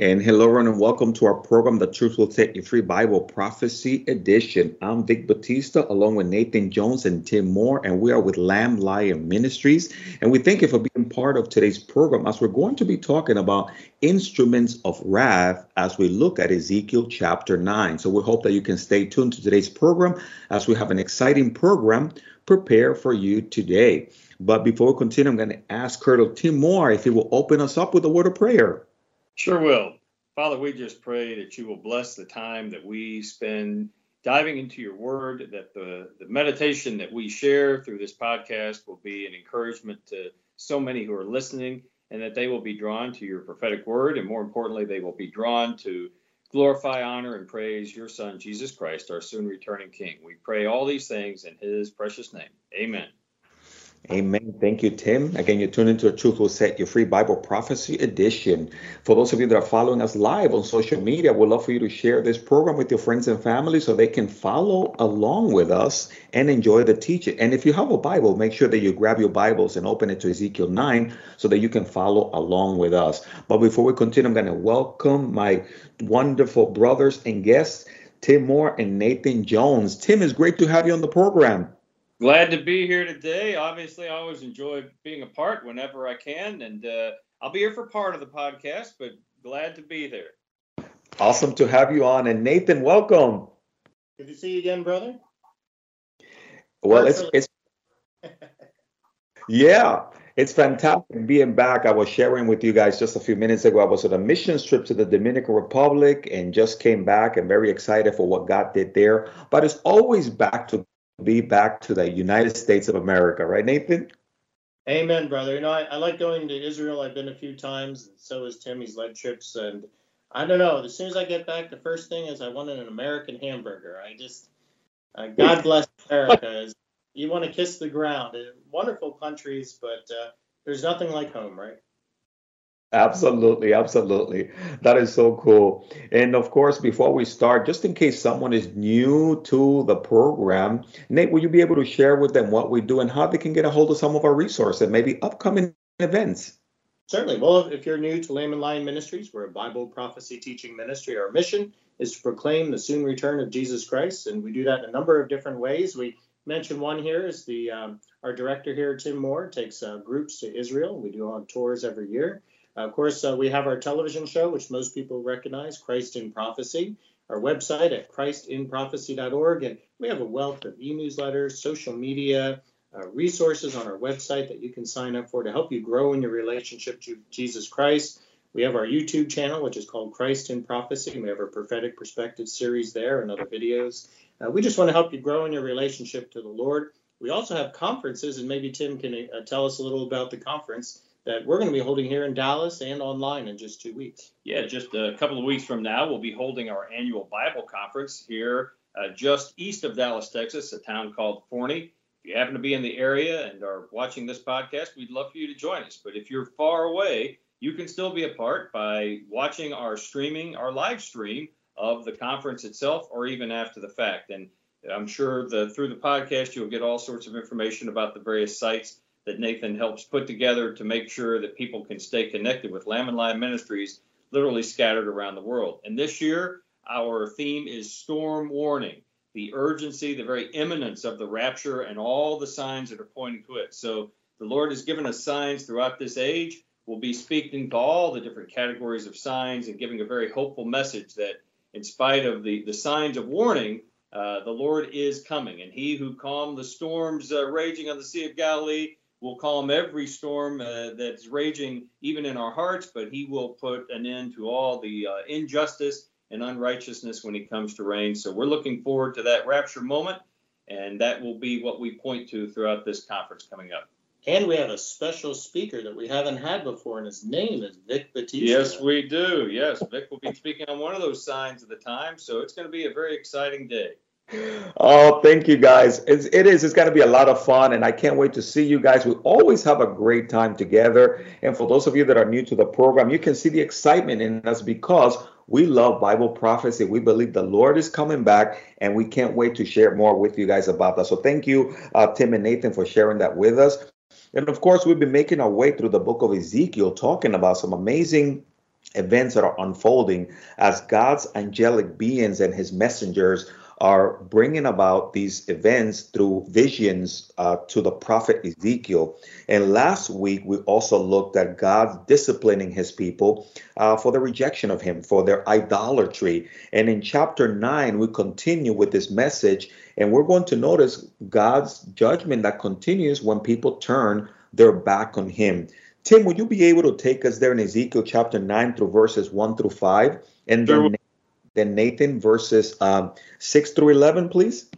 And hello, everyone, and welcome to our program, The Truth Will Set You Free Bible Prophecy Edition. I'm Vic Batista, along with Nathan Jones and Tim Moore, and we are with Lamb Lion Ministries. And we thank you for being part of today's program as we're going to be talking about instruments of wrath as we look at Ezekiel chapter 9. So we hope that you can stay tuned to today's program as we have an exciting program prepared for you today. But before we continue, I'm going to ask Colonel Tim Moore if he will open us up with a word of prayer. Sure will. Father, we just pray that you will bless the time that we spend diving into your word, that the, the meditation that we share through this podcast will be an encouragement to so many who are listening, and that they will be drawn to your prophetic word, and more importantly, they will be drawn to glorify, honor, and praise your Son, Jesus Christ, our soon returning King. We pray all these things in his precious name. Amen. Amen. Thank you, Tim. Again, you tune into a Truth Will Set You Free Bible Prophecy Edition. For those of you that are following us live on social media, we'd love for you to share this program with your friends and family so they can follow along with us and enjoy the teaching. And if you have a Bible, make sure that you grab your Bibles and open it to Ezekiel 9 so that you can follow along with us. But before we continue, I'm going to welcome my wonderful brothers and guests, Tim Moore and Nathan Jones. Tim, it's great to have you on the program. Glad to be here today. Obviously, I always enjoy being a part whenever I can, and uh, I'll be here for part of the podcast, but glad to be there. Awesome to have you on. And Nathan, welcome. Good to see you again, brother. Well, it's it's yeah, it's fantastic being back. I was sharing with you guys just a few minutes ago. I was on a mission trip to the Dominican Republic and just came back and very excited for what God did there. But it's always back to be back to the United States of America, right, Nathan? Amen, brother. You know, I, I like going to Israel. I've been a few times, and so has Tim. He's led trips, and I don't know. As soon as I get back, the first thing is I want an American hamburger. I just, uh, God bless America. you want to kiss the ground. Wonderful countries, but uh, there's nothing like home, right? Absolutely, absolutely. That is so cool. And of course, before we start, just in case someone is new to the program, Nate, will you be able to share with them what we do and how they can get a hold of some of our resources and maybe upcoming events? Certainly. Well, if you're new to Lamb and Lion Ministries, we're a Bible prophecy teaching ministry. Our mission is to proclaim the soon return of Jesus Christ, and we do that in a number of different ways. We mentioned one here is the um, our director here, Tim Moore, takes uh, groups to Israel. We do on tours every year. Uh, of course, uh, we have our television show, which most people recognize, Christ in Prophecy. Our website at christinprophecy.org, and we have a wealth of e-newsletters, social media, uh, resources on our website that you can sign up for to help you grow in your relationship to Jesus Christ. We have our YouTube channel, which is called Christ in Prophecy. We have our prophetic perspective series there and other videos. Uh, we just want to help you grow in your relationship to the Lord. We also have conferences, and maybe Tim can uh, tell us a little about the conference that we're going to be holding here in Dallas and online in just two weeks. Yeah, just a couple of weeks from now, we'll be holding our annual Bible conference here uh, just east of Dallas, Texas, a town called Forney. If you happen to be in the area and are watching this podcast, we'd love for you to join us. But if you're far away, you can still be a part by watching our streaming, our live stream of the conference itself, or even after the fact. And I'm sure the, through the podcast, you'll get all sorts of information about the various sites that Nathan helps put together to make sure that people can stay connected with Lamb and Lion Ministries, literally scattered around the world. And this year, our theme is storm warning, the urgency, the very imminence of the rapture, and all the signs that are pointing to it. So the Lord has given us signs throughout this age. We'll be speaking to all the different categories of signs and giving a very hopeful message that, in spite of the, the signs of warning, uh, the Lord is coming. And he who calmed the storms uh, raging on the Sea of Galilee will calm every storm uh, that's raging even in our hearts, but he will put an end to all the uh, injustice and unrighteousness when he comes to reign. So we're looking forward to that rapture moment, and that will be what we point to throughout this conference coming up. And we have a special speaker that we haven't had before, and his name is Vic Batista. Yes, we do. Yes, Vic will be speaking on one of those signs of the time, so it's going to be a very exciting day. Oh, thank you guys. It's, it is. It's going to be a lot of fun, and I can't wait to see you guys. We always have a great time together. And for those of you that are new to the program, you can see the excitement in us because we love Bible prophecy. We believe the Lord is coming back, and we can't wait to share more with you guys about that. So thank you, uh, Tim and Nathan, for sharing that with us. And of course, we've been making our way through the book of Ezekiel, talking about some amazing events that are unfolding as God's angelic beings and his messengers are bringing about these events through visions uh, to the prophet Ezekiel. And last week, we also looked at God disciplining his people uh, for the rejection of him, for their idolatry. And in chapter 9, we continue with this message, and we're going to notice God's judgment that continues when people turn their back on him. Tim, would you be able to take us there in Ezekiel chapter 9 through verses 1 through 5? And then then Nathan, verses um, 6 through 11, please.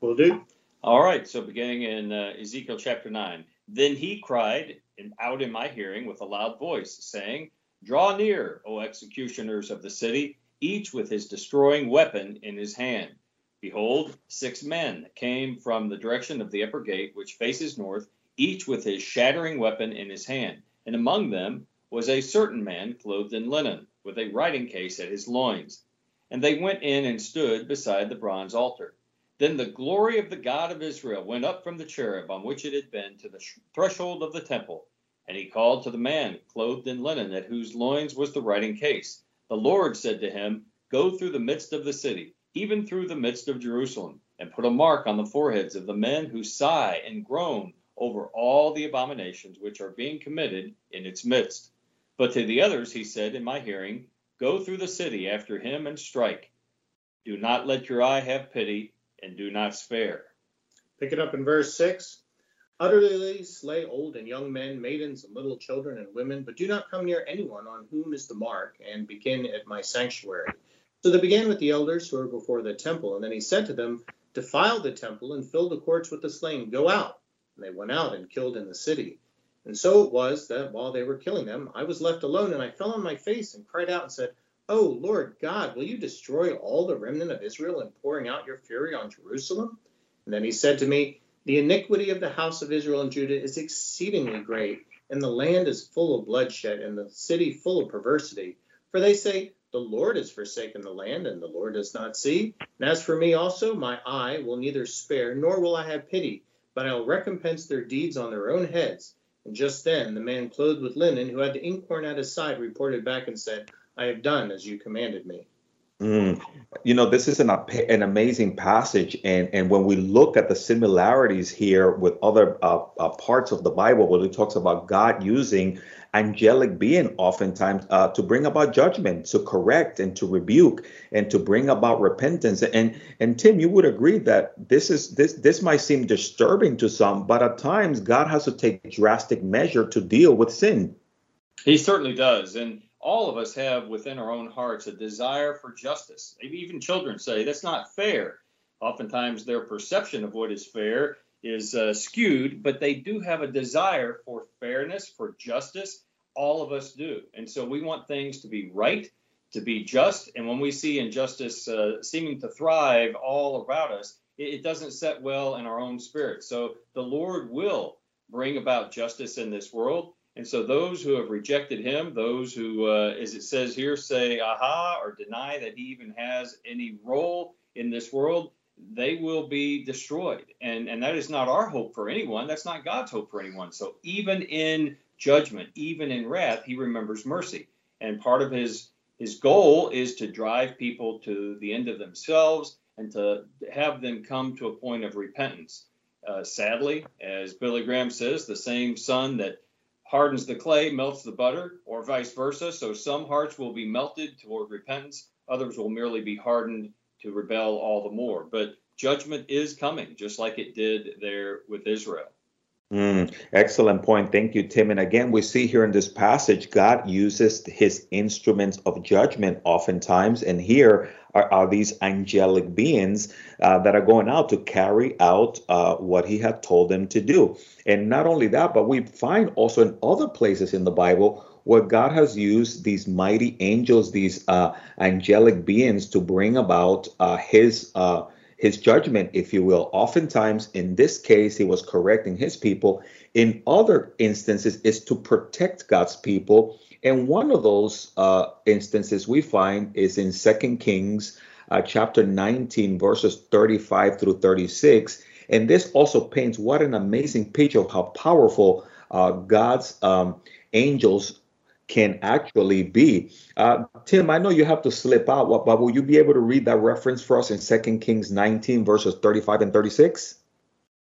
Will do. All right. So beginning in uh, Ezekiel chapter 9. Then he cried out in my hearing with a loud voice, saying, Draw near, O executioners of the city, each with his destroying weapon in his hand. Behold, six men came from the direction of the upper gate, which faces north, each with his shattering weapon in his hand. And among them was a certain man clothed in linen, with a writing case at his loins. And they went in and stood beside the bronze altar. Then the glory of the God of Israel went up from the cherub on which it had been to the threshold of the temple. And he called to the man clothed in linen, at whose loins was the writing case. The Lord said to him, Go through the midst of the city, even through the midst of Jerusalem, and put a mark on the foreheads of the men who sigh and groan over all the abominations which are being committed in its midst. But to the others he said in my hearing, Go through the city after him and strike. Do not let your eye have pity, and do not spare. Pick it up in verse 6. Utterly slay old and young men, maidens and little children and women, but do not come near anyone on whom is the mark, and begin at my sanctuary. So they began with the elders who were before the temple, and then he said to them, Defile the temple and fill the courts with the slain. Go out. And they went out and killed in the city. And so it was that while they were killing them, I was left alone, and I fell on my face and cried out and said, Oh, Lord God, will you destroy all the remnant of Israel in pouring out your fury on Jerusalem? And then he said to me, The iniquity of the house of Israel and Judah is exceedingly great, and the land is full of bloodshed, and the city full of perversity. For they say, The Lord has forsaken the land, and the Lord does not see. And as for me also, my eye will neither spare, nor will I have pity, but I will recompense their deeds on their own heads and just then the man clothed with linen, who had the inkhorn at his side, reported back and said, I have done as you commanded me. Mm. You know, this is an, an amazing passage. And, and when we look at the similarities here with other uh, uh, parts of the Bible, where it talks about God using angelic being oftentimes uh, to bring about judgment, to correct and to rebuke and to bring about repentance. And and Tim, you would agree that this is this this might seem disturbing to some, but at times God has to take drastic measure to deal with sin. He certainly does. And all of us have within our own hearts a desire for justice. Maybe even children say that's not fair. Oftentimes, their perception of what is fair is uh, skewed, but they do have a desire for fairness, for justice. All of us do. And so we want things to be right, to be just. And when we see injustice uh, seeming to thrive all around us, it, it doesn't set well in our own spirit. So the Lord will bring about justice in this world. And so those who have rejected him, those who, uh, as it says here, say aha or deny that he even has any role in this world, they will be destroyed. And, and that is not our hope for anyone. That's not God's hope for anyone. So even in judgment, even in wrath, he remembers mercy. And part of his his goal is to drive people to the end of themselves and to have them come to a point of repentance. Uh, sadly, as Billy Graham says, the same sun that hardens the clay melts the butter, or vice versa. So some hearts will be melted toward repentance, others will merely be hardened to rebel all the more. But judgment is coming, just like it did there with Israel. Mm, excellent point. Thank you, Tim. And again, we see here in this passage, God uses his instruments of judgment oftentimes. And here are, are these angelic beings uh, that are going out to carry out uh, what he had told them to do. And not only that, but we find also in other places in the Bible where God has used these mighty angels, these uh, angelic beings, to bring about uh, His uh, His judgment, if you will. Oftentimes, in this case, He was correcting His people. In other instances, is to protect God's people. And one of those uh, instances we find is in Second Kings, uh, chapter 19, verses 35 through 36. And this also paints what an amazing picture of how powerful uh, God's um, angels can actually be. Uh, Tim, I know you have to slip out, but will you be able to read that reference for us in 2 Kings 19, verses 35 and 36?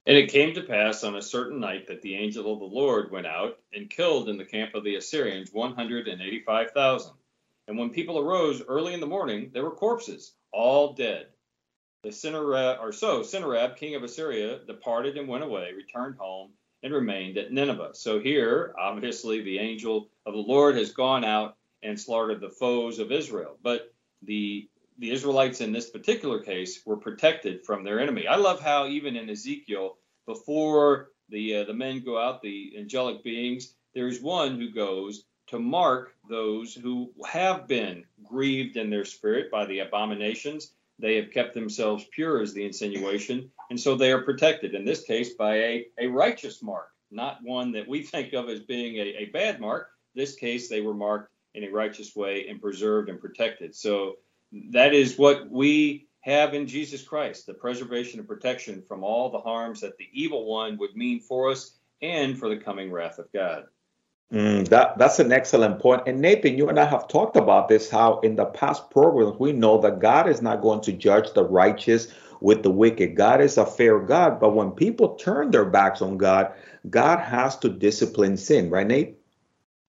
And it came to pass on a certain night that the angel of the Lord went out and killed in the camp of the Assyrians 185,000. And when people arose early in the morning, there were corpses, all dead. The Sennacherib, or so Sennacherib, king of Assyria, departed and went away, returned home, and remained at Nineveh. So here, obviously, the angel of the Lord has gone out and slaughtered the foes of Israel. But the the Israelites in this particular case were protected from their enemy. I love how even in Ezekiel, before the uh, the men go out, the angelic beings, there is one who goes to mark those who have been grieved in their spirit by the abominations. They have kept themselves pure, as the insinuation, and so they are protected. In this case, by a, a righteous mark, not one that we think of as being a, a bad mark. This case, they were marked in a righteous way and preserved and protected. So that is what we have in Jesus Christ the preservation and protection from all the harms that the evil one would mean for us and for the coming wrath of God. Mm, that that's an excellent point. And Nathan, you and I have talked about this. How in the past programs we know that God is not going to judge the righteous with the wicked. God is a fair God, but when people turn their backs on God, God has to discipline sin, right, Nate?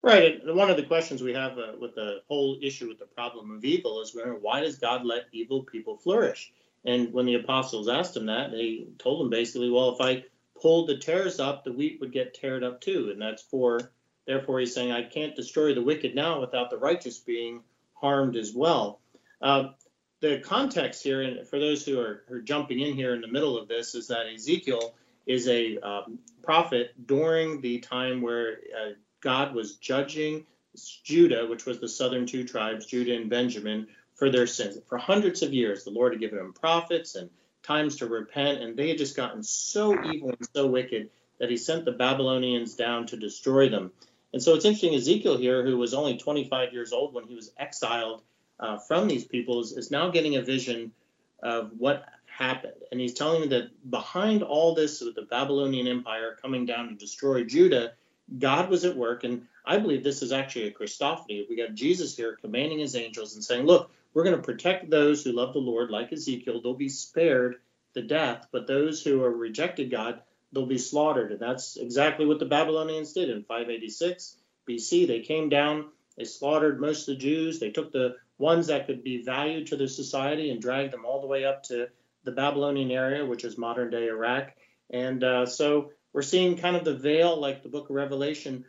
Right. And one of the questions we have uh, with the whole issue with the problem of evil is why does God let evil people flourish? And when the apostles asked him that, they told him basically, well, if I pulled the tares up, the wheat would get teared up too. And that's for, therefore, he's saying, I can't destroy the wicked now without the righteous being harmed as well. Uh, the context here, and for those who are, are, jumping in here in the middle of this, is that Ezekiel is a um, prophet during the time where uh, God was judging Judah, which was the southern two tribes, Judah and Benjamin, for their sins. For hundreds of years, the Lord had given them prophets and times to repent, and they had just gotten so evil and so wicked that he sent the Babylonians down to destroy them. And so it's interesting, Ezekiel here, who was only 25 years old when he was exiled uh, from these peoples, is now getting a vision of what happened. And he's telling that behind all this, with the Babylonian Empire coming down to destroy Judah, God was at work, and I believe this is actually a Christophany. We got Jesus here commanding his angels and saying, Look, we're going to protect those who love the Lord, like Ezekiel. They'll be spared the death, but those who are rejected God, they'll be slaughtered. And that's exactly what the Babylonians did in 586 BC. They came down, they slaughtered most of the Jews, they took the ones that could be valued to the society and dragged them all the way up to the Babylonian area, which is modern day Iraq. And uh, so we're seeing kind of the veil, like the book of Revelation,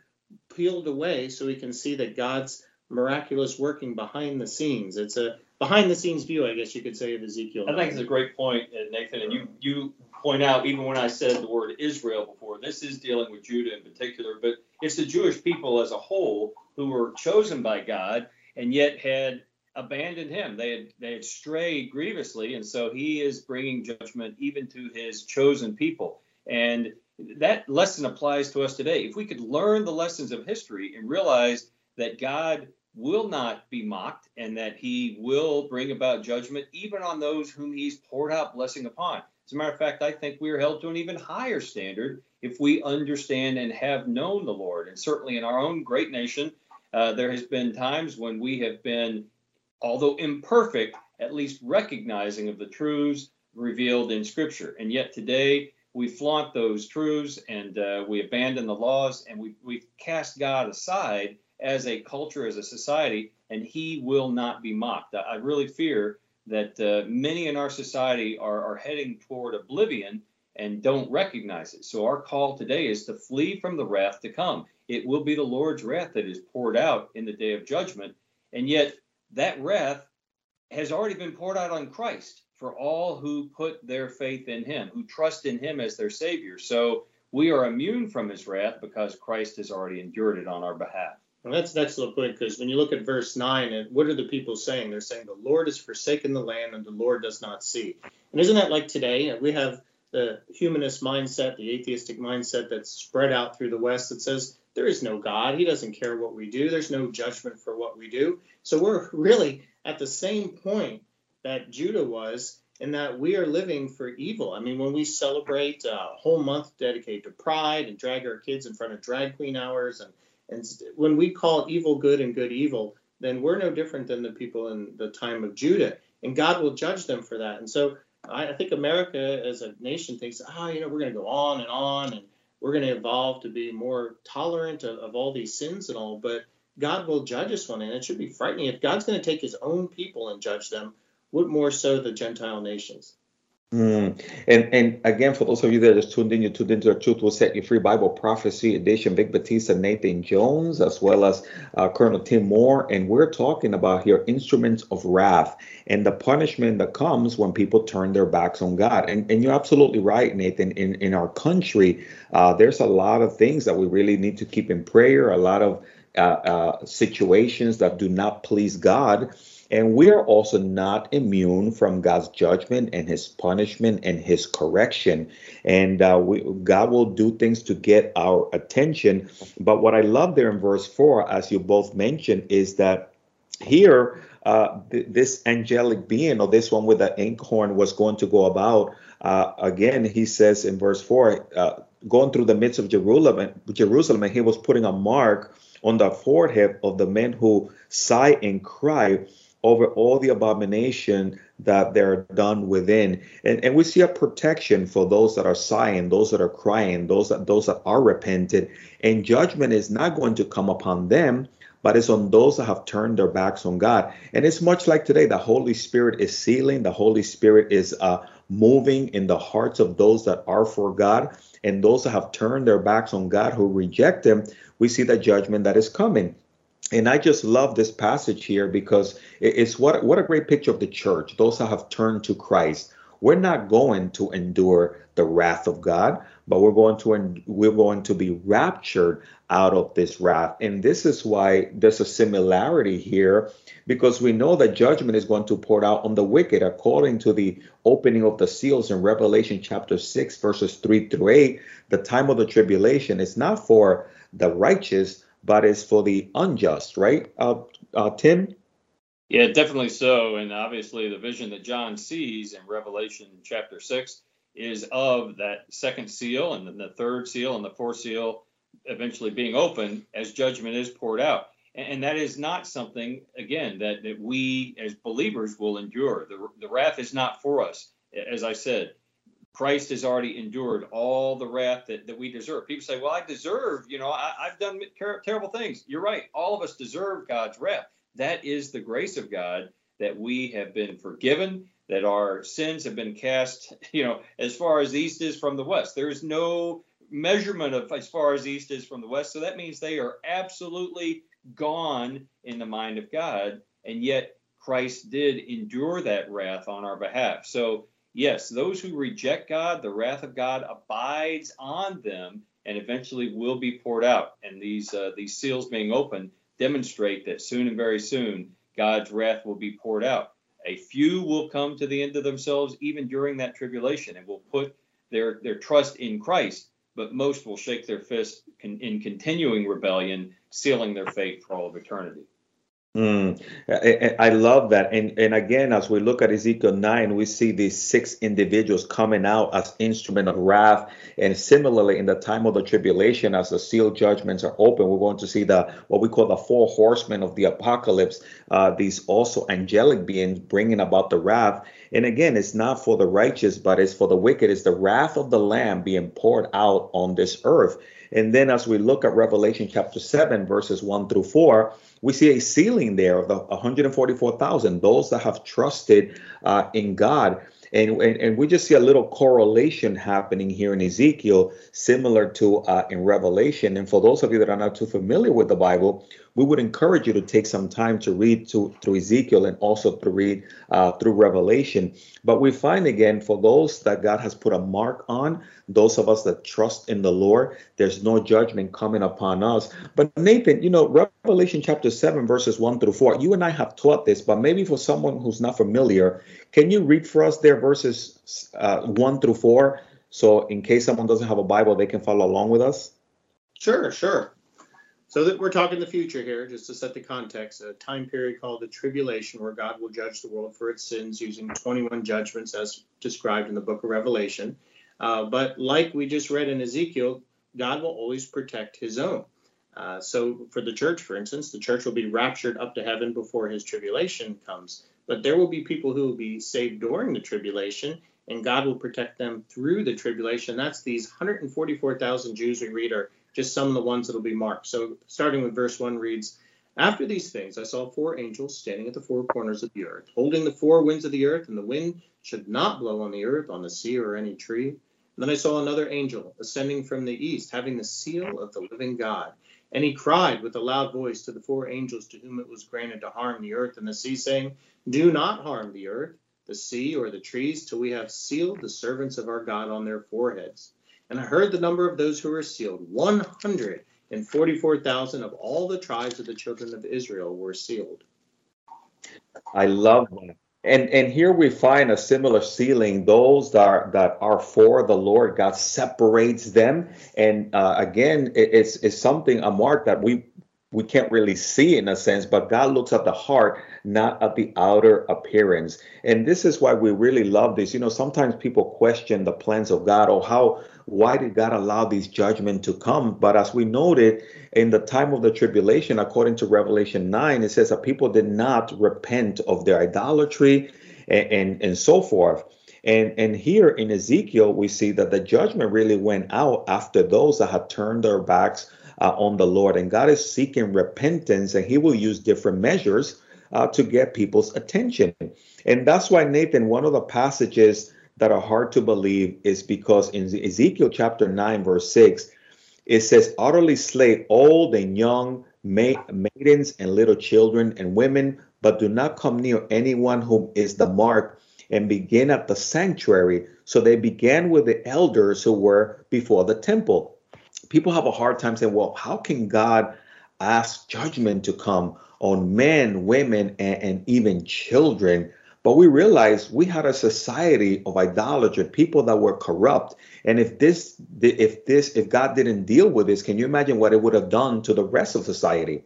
peeled away so we can see that God's miraculous working behind the scenes. It's a behind the scenes view, I guess you could say, of Ezekiel. I think it's a great point, uh, Nathan. And you, you point out, even when I said the word Israel before, this is dealing with Judah in particular, but it's the Jewish people as a whole who were chosen by God and yet had abandoned him. They had they had strayed grievously, and so he is bringing judgment even to his chosen people. And that lesson applies to us today. If we could learn the lessons of history and realize that God will not be mocked and that he will bring about judgment even on those whom he's poured out blessing upon. As a matter of fact, I think we are held to an even higher standard if we understand and have known the Lord. And certainly in our own great nation, uh, there has been times when we have been, although imperfect, at least recognizing of the truths revealed in Scripture. And yet today, we flaunt those truths and uh, we abandon the laws and we, we cast God aside as a culture, as a society, and he will not be mocked. I, really fear that uh, many in our society are, are heading toward oblivion and don't recognize it. So our call today is to flee from the wrath to come. It will be the Lord's wrath that is poured out in the day of judgment. And yet that wrath has already been poured out on Christ for all who put their faith in him, who trust in him as their Savior. So we are immune from his wrath because Christ has already endured it on our behalf. Well, that's an excellent point because when you look at verse 9, what are the people saying? They're saying, The Lord has forsaken the land and the Lord does not see. And isn't that like today? We have the humanist mindset, the atheistic mindset that's spread out through the West that says, There is no God. He doesn't care what we do. There's no judgment for what we do. So we're really at the same point that Judah was and that we are living for evil. I mean, when we celebrate uh, a whole month dedicated to pride and drag our kids in front of drag queen hours and And when we call evil good and good evil, then we're no different than the people in the time of Judah, and God will judge them for that. And so I, I think America as a nation thinks, oh, you know, we're going to go on and on, and we're going to evolve to be more tolerant of, of all these sins and all. But God will judge us one, and it should be frightening. If God's going to take His own people and judge them, what more so the Gentile nations? Mm. And and again, for those of you that just tuned in, you tuned into the Truth Will Set You Free Bible Prophecy Edition. Vic Batista, Nathan Jones, as well as uh, Colonel Tim Moore, and we're talking about here instruments of wrath and the punishment that comes when people turn their backs on God. And and you're absolutely right, Nathan. In in our country, uh, there's a lot of things that we really need to keep in prayer. A lot of uh, uh situations that do not please God and we are also not immune from God's judgment and his punishment and his correction. And uh, we, God will do things to get our attention. But what I love there in verse 4, as you both mentioned, is that here, uh, th- this angelic being or this one with the inkhorn was going to go about. Uh, again, he says in verse 4, uh, going through the midst of Jerusalem, Jerusalem, and he was putting a mark on the forehead of the men who sigh and cry over all the abomination that they're done within. And, and we see a protection for those that are sighing, those that are crying, those that those that are repented. And judgment is not going to come upon them, but it's on those that have turned their backs on God. And it's much like today, the Holy Spirit is sealing, the Holy Spirit is uh, moving in the hearts of those that are for God. And those that have turned their backs on God who reject Him, we see the judgment that is coming and I just love this passage here because it's what what a great picture of the church. Those that have turned to Christ. We're not going to endure the wrath of God, but we're going to we're going to be raptured out of this wrath. And this is why there's a similarity here because we know that judgment is going to pour out on the wicked according to the opening of the seals in Revelation chapter 6 verses 3 through 8. The time of the tribulation is not for the righteous but is for the unjust, right? Uh, uh, Tim? Yeah, definitely so. And obviously, the vision that John sees in Revelation chapter 6 is of that second seal and then the third seal and the fourth seal eventually being opened as judgment is poured out. And that is not something, again, that, that we as believers will endure. The, the wrath is not for us. As I said, Christ has already endured all the wrath that, that we deserve. People say, well, I deserve, you know, I, have done ter- terrible things. You're right. All of us deserve God's wrath. That is the grace of God that we have been forgiven, that our sins have been cast, you know, as far as the east is from the west. There is no measurement of as far as east is from the west. So that means they are absolutely gone in the mind of God. And yet Christ did endure that wrath on our behalf. So yes, those who reject God, the wrath of God abides on them and eventually will be poured out. And these uh, these seals being opened demonstrate that soon and very soon God's wrath will be poured out. A few will come to the end of themselves even during that tribulation and will put their their trust in Christ, but most will shake their fist in continuing rebellion, sealing their fate for all of eternity. Mm, I, I, love that. And, and again, as we look at Ezekiel 9, we see these six individuals coming out as instrument of wrath. And similarly, in the time of the tribulation, as the seal judgments are open, we're going to see the what we call the four horsemen of the apocalypse, uh, these also angelic beings bringing about the wrath. And again, it's not for the righteous, but it's for the wicked. It's the wrath of the Lamb being poured out on this earth. And then as we look at Revelation chapter 7, verses 1 through 4, we see a sealing there of the 144,000, those that have trusted uh, in God. And, and, and, we just see a little correlation happening here in Ezekiel, similar to uh, in Revelation. And for those of you that are not too familiar with the Bible, we would encourage you to take some time to read to, through Ezekiel and also to read uh, through Revelation. But we find again, for those that God has put a mark on, those of us that trust in the Lord, there's no judgment coming upon us. But Nathan, you know, Revelation chapter 7, verses 1 through 4, you and I have taught this, but maybe for someone who's not familiar, can you read for us there verses uh, 1 through 4? So in case someone doesn't have a Bible, they can follow along with us? Sure, sure. So that we're talking the future here, just to set the context, a time period called the tribulation, where God will judge the world for its sins using 21 judgments as described in the book of Revelation. Uh, but like we just read in Ezekiel, God will always protect his own. Uh, so, for the church, for instance, the church will be raptured up to heaven before his tribulation comes. But there will be people who will be saved during the tribulation, and God will protect them through the tribulation. That's these 144,000 Jews we read are just some of the ones that will be marked. So, starting with verse 1 reads, After these things, I saw four angels standing at the four corners of the earth, holding the four winds of the earth, and the wind should not blow on the earth, on the sea, or any tree. And then I saw another angel ascending from the east, having the seal of the living God. And he cried with a loud voice to the four angels to whom it was granted to harm the earth and the sea, saying, Do not harm the earth, the sea, or the trees, till we have sealed the servants of our God on their foreheads. And I heard the number of those who were sealed 144,000 of all the tribes of the children of Israel were sealed. I love that. And and here we find a similar sealing. Those that are, that are for the Lord, God separates them. And uh, again, it, it's it's something a mark that we we can't really see in a sense, but God looks at the heart, not at the outer appearance. And this is why we really love this. You know, sometimes people question the plans of God or how why did God allow these judgment to come? But as we noted in the time of the tribulation, according to Revelation 9, it says that people did not repent of their idolatry and, and, and so forth. And, and here in Ezekiel, we see that the judgment really went out after those that had turned their backs uh, on the Lord. And God is seeking repentance, and He will use different measures uh, to get people's attention. And that's why, Nathan, one of the passages that are hard to believe is because in Ezekiel chapter 9, verse 6, it says, utterly slay old and young, maidens and little children and women, but do not come near anyone whom is the mark and begin at the sanctuary. So they began with the elders who were before the temple. People have a hard time saying, well, how can God ask judgment to come on men, women, and, and even children? But we realized we had a society of idolatry, people that were corrupt. And if this, if this, if God didn't deal with this, can you imagine what it would have done to the rest of society?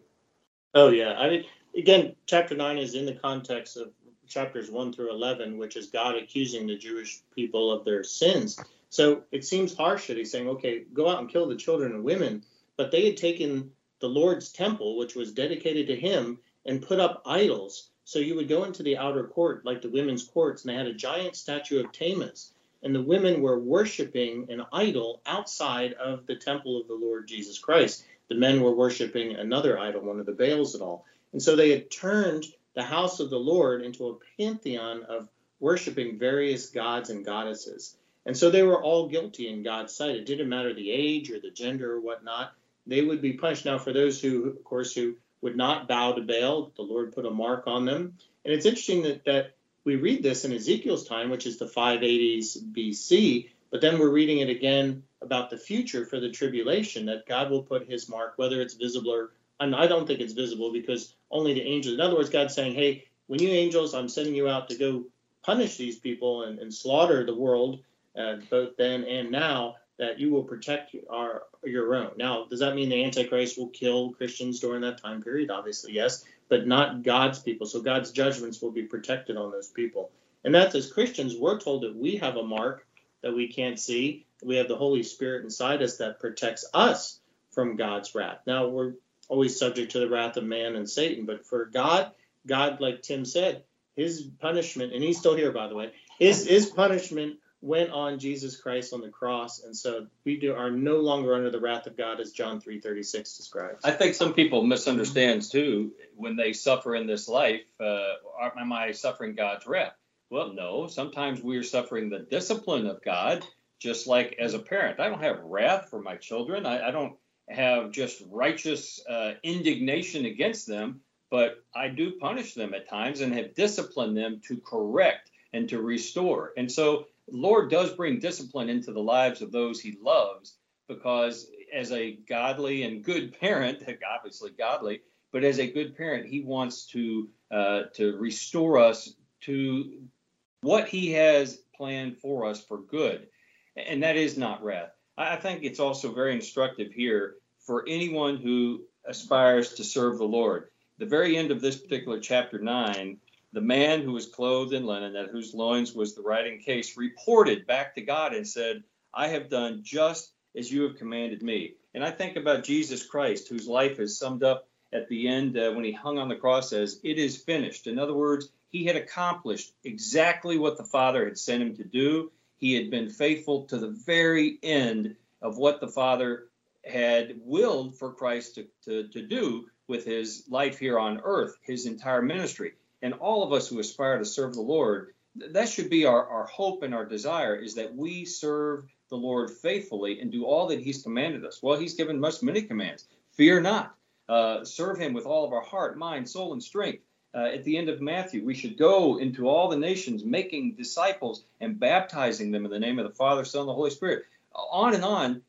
Oh yeah, I mean, again, chapter nine is in the context of chapters one through eleven, which is God accusing the Jewish people of their sins. So it seems harsh that he's saying, okay, go out and kill the children and women, but they had taken the Lord's temple, which was dedicated to Him, and put up idols so you would go into the outer court, like the women's courts, and they had a giant statue of Tammuz. And the women were worshiping an idol outside of the temple of the Lord Jesus Christ. The men were worshiping another idol, one of the Baals and all. And so they had turned the house of the Lord into a pantheon of worshiping various gods and goddesses. And so they were all guilty in God's sight. It didn't matter the age or the gender or whatnot. They would be punished. Now, for those who, of course, who would not bow to Baal. The Lord put a mark on them. And it's interesting that, that we read this in Ezekiel's time, which is the 580s BC, but then we're reading it again about the future for the tribulation, that God will put his mark, whether it's visible or and I don't think it's visible because only the angels. In other words, God's saying, hey, when you angels, I'm sending you out to go punish these people and, and slaughter the world, uh, both then and now that you will protect our your own. Now, does that mean the Antichrist will kill Christians during that time period? Obviously, yes, but not God's people. So God's judgments will be protected on those people. And that's as Christians, we're told that we have a mark that we can't see. We have the Holy Spirit inside us that protects us from God's wrath. Now, we're always subject to the wrath of man and Satan, but for God, God, like Tim said, his punishment, and he's still here, by the way, his, his punishment went on Jesus Christ on the cross, and so we do, are no longer under the wrath of God, as John 3:36 describes. I think some people misunderstand too when they suffer in this life. Uh, am I suffering God's wrath? Well, no. Sometimes we are suffering the discipline of God, just like as a parent. I don't have wrath for my children. I, I don't have just righteous uh, indignation against them, but I do punish them at times and have disciplined them to correct and to restore. And so Lord does bring discipline into the lives of those he loves because as a godly and good parent, obviously godly, but as a good parent, he wants to uh, to restore us to what he has planned for us for good, and that is not wrath. I think it's also very instructive here for anyone who aspires to serve the Lord. The very end of this particular chapter nine the man who was clothed in linen, at whose loins was the writing case, reported back to God and said, I have done just as you have commanded me. And I think about Jesus Christ, whose life is summed up at the end uh, when he hung on the cross as, It is finished. In other words, he had accomplished exactly what the Father had sent him to do. He had been faithful to the very end of what the Father had willed for Christ to, to, to do with his life here on earth, his entire ministry. And all of us who aspire to serve the Lord, that should be our, our hope and our desire is that we serve the Lord faithfully and do all that he's commanded us. Well, he's given us many commands. Fear not. Uh, serve him with all of our heart, mind, soul, and strength. Uh, at the end of Matthew, we should go into all the nations, making disciples and baptizing them in the name of the Father, Son, and the Holy Spirit. On and on.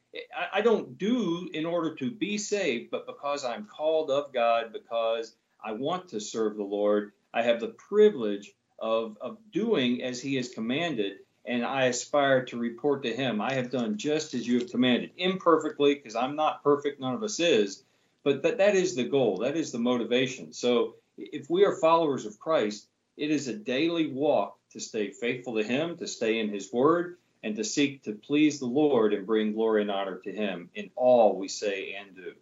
I don't do in order to be saved, but because I'm called of God, because I want to serve the Lord, I have the privilege of, of doing as He has commanded, and I aspire to report to Him. I have done just as you have commanded, imperfectly, because I'm not perfect, none of us is, but that, that is the goal, that is the motivation. So if we are followers of Christ, it is a daily walk to stay faithful to Him, to stay in His Word, and to seek to please the Lord and bring glory and honor to Him in all we say and do.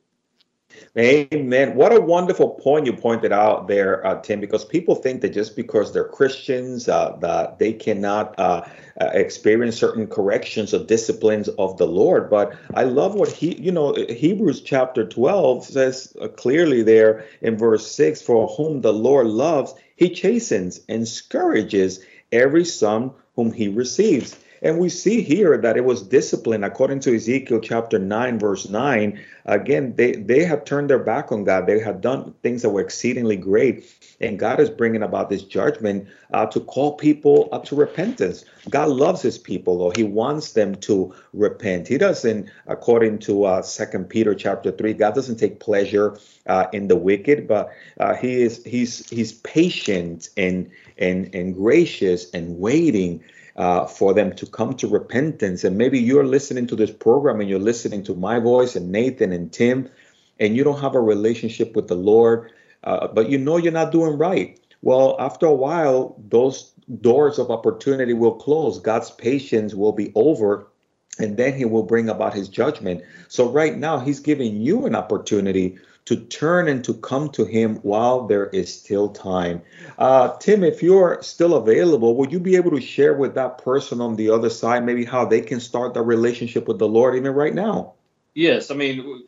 Amen. What a wonderful point you pointed out there, uh, Tim, because people think that just because they're Christians, uh, that they cannot uh, uh experience certain corrections or disciplines of the Lord. But I love what he, you know, Hebrews chapter 12 says uh, clearly there in verse 6 For whom the Lord loves, he chastens and scourges every son whom he receives. And we see here that it was discipline according to Ezekiel chapter 9, verse 9. Again, they, they have turned their back on God. They have done things that were exceedingly great. And God is bringing about this judgment uh, to call people up to repentance. God loves his people, though. He wants them to repent. He doesn't, according to uh, 2 Peter chapter 3, God doesn't take pleasure uh, in the wicked, but uh, he is he's he's patient and and and gracious and waiting uh, for them to come to repentance. And maybe you're listening to this program and you're listening to my voice and Nathan and Tim, and you don't have a relationship with the Lord, uh, but you know you're not doing right. Well, after a while, those doors of opportunity will close. God's patience will be over, and then He will bring about His judgment. So, right now, He's giving you an opportunity to turn and to come to him while there is still time. Uh, Tim, if you're still available, would you be able to share with that person on the other side maybe how they can start that relationship with the Lord even right now? Yes, I mean,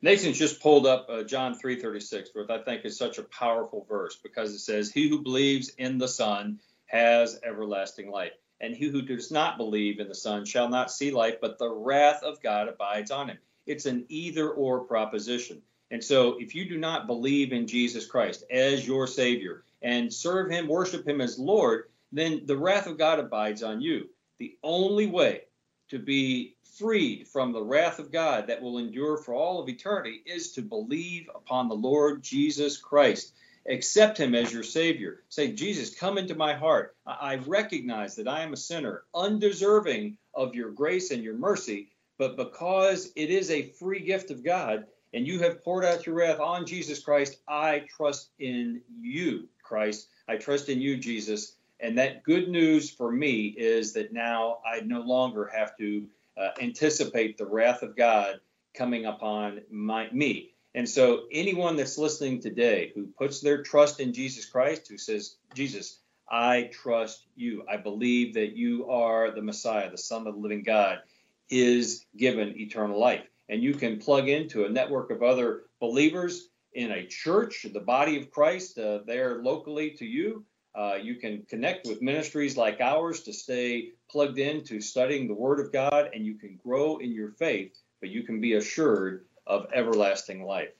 Nathan's just pulled up uh, John 3:36, which I think is such a powerful verse because it says, "He who believes in the Son has everlasting life, and he who does not believe in the Son shall not see life, but the wrath of God abides on him." It's an either/or proposition. And so, if you do not believe in Jesus Christ as your Savior and serve Him, worship Him as Lord, then the wrath of God abides on you. The only way to be freed from the wrath of God that will endure for all of eternity is to believe upon the Lord Jesus Christ. Accept Him as your Savior. Say, Jesus, come into my heart. I recognize that I am a sinner, undeserving of your grace and your mercy, but because it is a free gift of God, and you have poured out your wrath on Jesus Christ, I trust in you, Christ. I trust in you, Jesus. And that good news for me is that now I no longer have to uh, anticipate the wrath of God coming upon my, me. And so, anyone that's listening today who puts their trust in Jesus Christ, who says, Jesus, I trust you, I believe that you are the Messiah, the Son of the living God, is given eternal life and you can plug into a network of other believers in a church, the body of Christ, uh, there locally to you. Uh, you can connect with ministries like ours to stay plugged in to studying the Word of God, and you can grow in your faith, but you can be assured of everlasting life.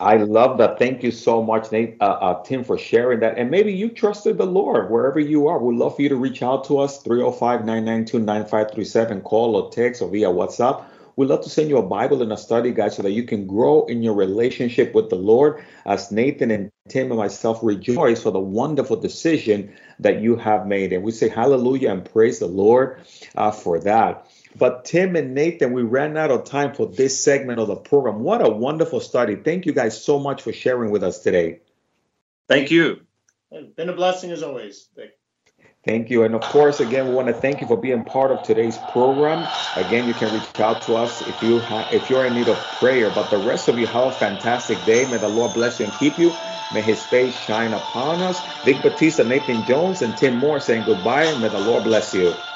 I love that. Thank you so much, Nate, uh, uh, Tim, for sharing that. And maybe you trusted the Lord wherever you are. We'd love for you to reach out to us 305 992 9537, call or text or via WhatsApp. We'd love to send you a Bible and a study guide so that you can grow in your relationship with the Lord as Nathan and Tim and myself rejoice for the wonderful decision that you have made. And we say hallelujah and praise the Lord uh, for that. But Tim and Nathan, we ran out of time for this segment of the program. What a wonderful study. Thank you guys so much for sharing with us today. Thank you. It's been a blessing as always. Thank you. And of course, again, we want to thank you for being part of today's program. Again, you can reach out to us if you ha- if you're in need of prayer. But the rest of you have a fantastic day. May the Lord bless you and keep you. May his face shine upon us. Vic Batista, Nathan Jones, and Tim Moore saying goodbye. May the Lord bless you.